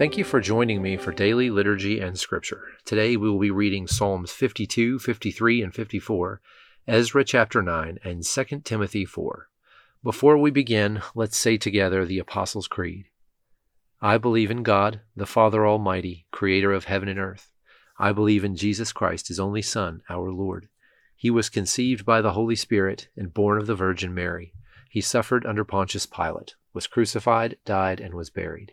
Thank you for joining me for daily liturgy and scripture. Today we will be reading Psalms 52, 53, and 54, Ezra chapter 9, and 2 Timothy 4. Before we begin, let's say together the Apostles' Creed. I believe in God, the Father Almighty, creator of heaven and earth. I believe in Jesus Christ, his only Son, our Lord. He was conceived by the Holy Spirit and born of the Virgin Mary. He suffered under Pontius Pilate, was crucified, died, and was buried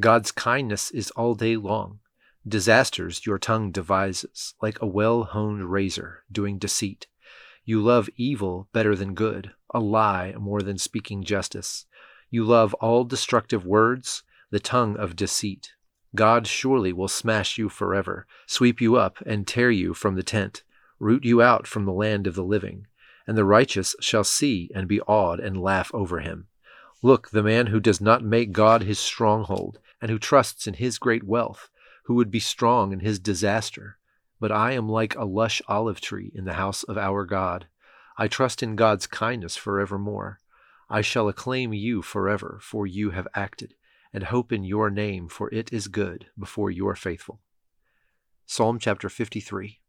God's kindness is all day long. Disasters your tongue devises, like a well honed razor, doing deceit. You love evil better than good, a lie more than speaking justice. You love all destructive words, the tongue of deceit. God surely will smash you forever, sweep you up, and tear you from the tent, root you out from the land of the living. And the righteous shall see and be awed and laugh over him. Look, the man who does not make God his stronghold, and who trusts in his great wealth, who would be strong in his disaster. But I am like a lush olive tree in the house of our God. I trust in God's kindness forevermore. I shall acclaim you forever, for you have acted, and hope in your name, for it is good before you are faithful. Psalm chapter 53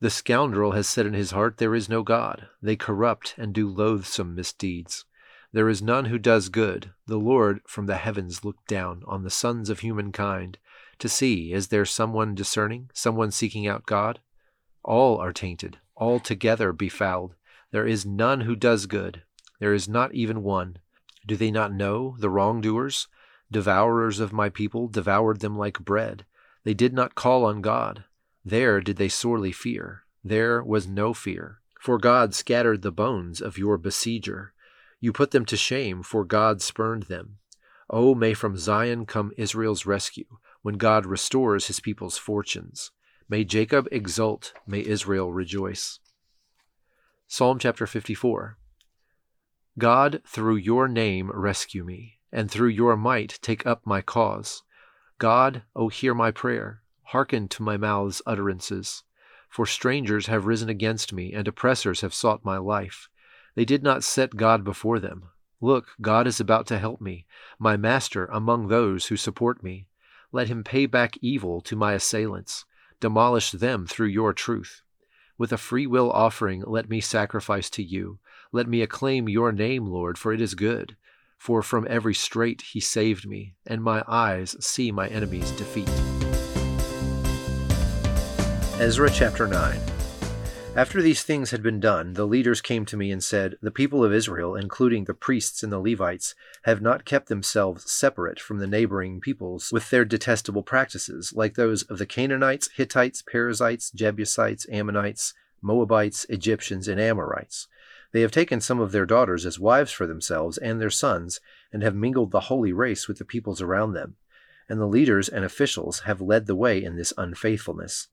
The scoundrel has said in his heart, There is no God. They corrupt and do loathsome misdeeds. There is none who does good. The Lord from the heavens looked down on the sons of humankind to see, is there someone discerning, someone seeking out God? All are tainted, altogether befouled. There is none who does good. There is not even one. Do they not know, the wrongdoers? Devourers of my people devoured them like bread. They did not call on God. There did they sorely fear. There was no fear. For God scattered the bones of your besieger. You put them to shame, for God spurned them. Oh, may from Zion come Israel's rescue, when God restores his people's fortunes. May Jacob exult, may Israel rejoice. Psalm chapter 54 God, through your name rescue me, and through your might take up my cause. God, O hear my prayer, hearken to my mouth's utterances. For strangers have risen against me, and oppressors have sought my life. They did not set God before them. Look, God is about to help me, my master among those who support me. Let him pay back evil to my assailants, demolish them through your truth. With a free will offering, let me sacrifice to you. Let me acclaim your name, Lord, for it is good. For from every strait he saved me, and my eyes see my enemies' defeat. Ezra chapter 9. After these things had been done, the leaders came to me and said, The people of Israel, including the priests and the Levites, have not kept themselves separate from the neighboring peoples with their detestable practices, like those of the Canaanites, Hittites, Perizzites, Jebusites, Ammonites, Moabites, Egyptians, and Amorites. They have taken some of their daughters as wives for themselves and their sons, and have mingled the holy race with the peoples around them. And the leaders and officials have led the way in this unfaithfulness.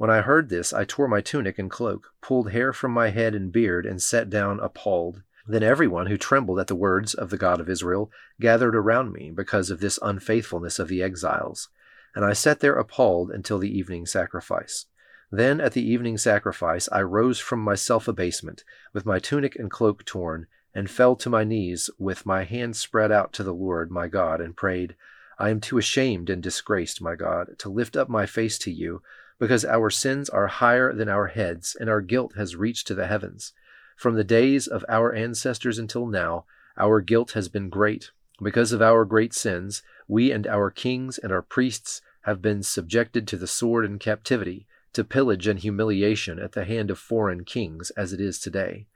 When I heard this, I tore my tunic and cloak, pulled hair from my head and beard, and sat down appalled. Then everyone who trembled at the words of the God of Israel gathered around me because of this unfaithfulness of the exiles. And I sat there appalled until the evening sacrifice. Then at the evening sacrifice I rose from my self abasement, with my tunic and cloak torn, and fell to my knees with my hands spread out to the Lord my God, and prayed, I am too ashamed and disgraced, my God, to lift up my face to you because our sins are higher than our heads, and our guilt has reached to the heavens. From the days of our ancestors until now, our guilt has been great. Because of our great sins, we and our kings and our priests have been subjected to the sword and captivity, to pillage and humiliation at the hand of foreign kings, as it is today.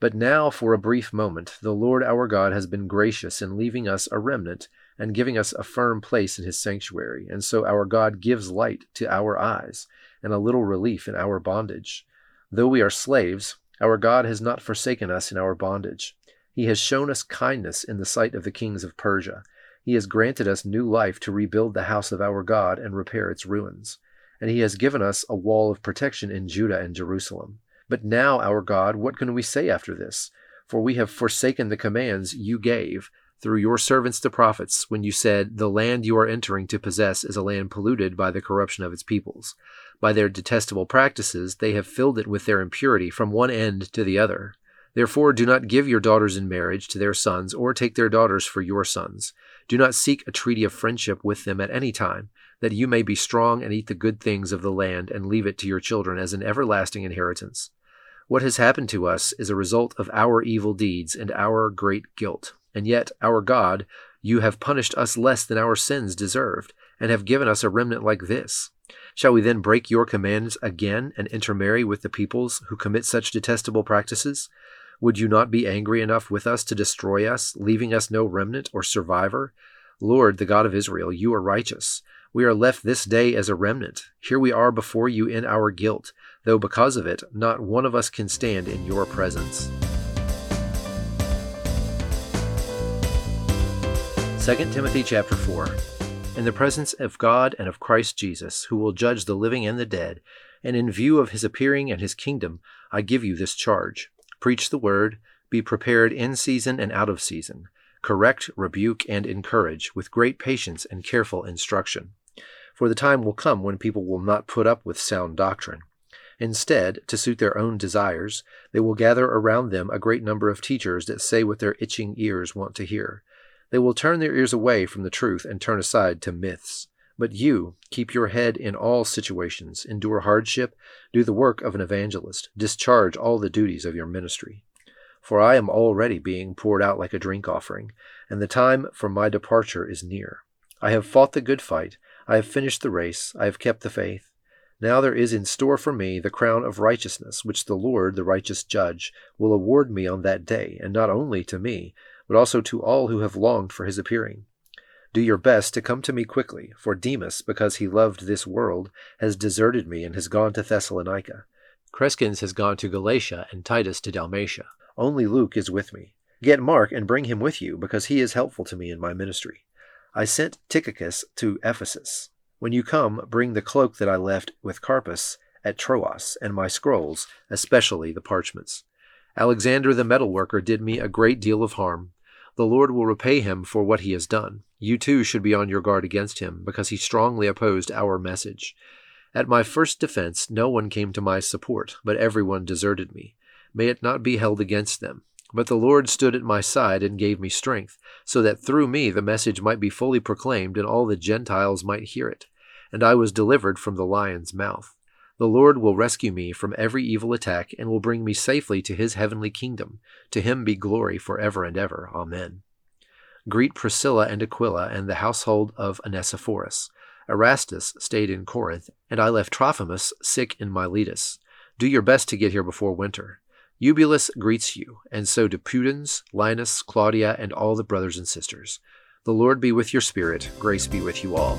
But now, for a brief moment, the Lord our God has been gracious in leaving us a remnant and giving us a firm place in his sanctuary. And so our God gives light to our eyes and a little relief in our bondage. Though we are slaves, our God has not forsaken us in our bondage. He has shown us kindness in the sight of the kings of Persia. He has granted us new life to rebuild the house of our God and repair its ruins. And he has given us a wall of protection in Judah and Jerusalem. But now, our God, what can we say after this? For we have forsaken the commands you gave through your servants the prophets when you said, The land you are entering to possess is a land polluted by the corruption of its peoples. By their detestable practices, they have filled it with their impurity from one end to the other. Therefore, do not give your daughters in marriage to their sons, or take their daughters for your sons. Do not seek a treaty of friendship with them at any time, that you may be strong and eat the good things of the land and leave it to your children as an everlasting inheritance. What has happened to us is a result of our evil deeds and our great guilt. And yet, our God, you have punished us less than our sins deserved, and have given us a remnant like this. Shall we then break your commands again and intermarry with the peoples who commit such detestable practices? Would you not be angry enough with us to destroy us, leaving us no remnant or survivor? Lord, the God of Israel, you are righteous. We are left this day as a remnant. Here we are before you in our guilt, though because of it, not one of us can stand in your presence. 2 Timothy chapter 4 In the presence of God and of Christ Jesus, who will judge the living and the dead, and in view of his appearing and his kingdom, I give you this charge Preach the word, be prepared in season and out of season, correct, rebuke, and encourage with great patience and careful instruction. For the time will come when people will not put up with sound doctrine. Instead, to suit their own desires, they will gather around them a great number of teachers that say what their itching ears want to hear. They will turn their ears away from the truth and turn aside to myths. But you, keep your head in all situations, endure hardship, do the work of an evangelist, discharge all the duties of your ministry. For I am already being poured out like a drink offering, and the time for my departure is near. I have fought the good fight, I have finished the race, I have kept the faith. Now there is in store for me the crown of righteousness, which the Lord, the righteous judge, will award me on that day, and not only to me, but also to all who have longed for his appearing. Do your best to come to me quickly, for Demas, because he loved this world, has deserted me and has gone to Thessalonica. Crescens has gone to Galatia, and Titus to Dalmatia. Only Luke is with me. Get Mark and bring him with you, because he is helpful to me in my ministry. I sent Tychicus to Ephesus. When you come, bring the cloak that I left with Carpus at Troas, and my scrolls, especially the parchments. Alexander the metalworker did me a great deal of harm. The Lord will repay him for what he has done. You too should be on your guard against him, because he strongly opposed our message. At my first defense, no one came to my support, but everyone deserted me. May it not be held against them. But the Lord stood at my side and gave me strength, so that through me the message might be fully proclaimed and all the Gentiles might hear it. And I was delivered from the lion's mouth. The Lord will rescue me from every evil attack and will bring me safely to his heavenly kingdom. To him be glory for ever and ever. Amen. Greet Priscilla and Aquila and the household of Onesiphorus. Erastus stayed in Corinth, and I left Trophimus sick in Miletus. Do your best to get here before winter. Eubulus greets you, and so do Pudens, Linus, Claudia, and all the brothers and sisters. The Lord be with your spirit. Grace be with you all.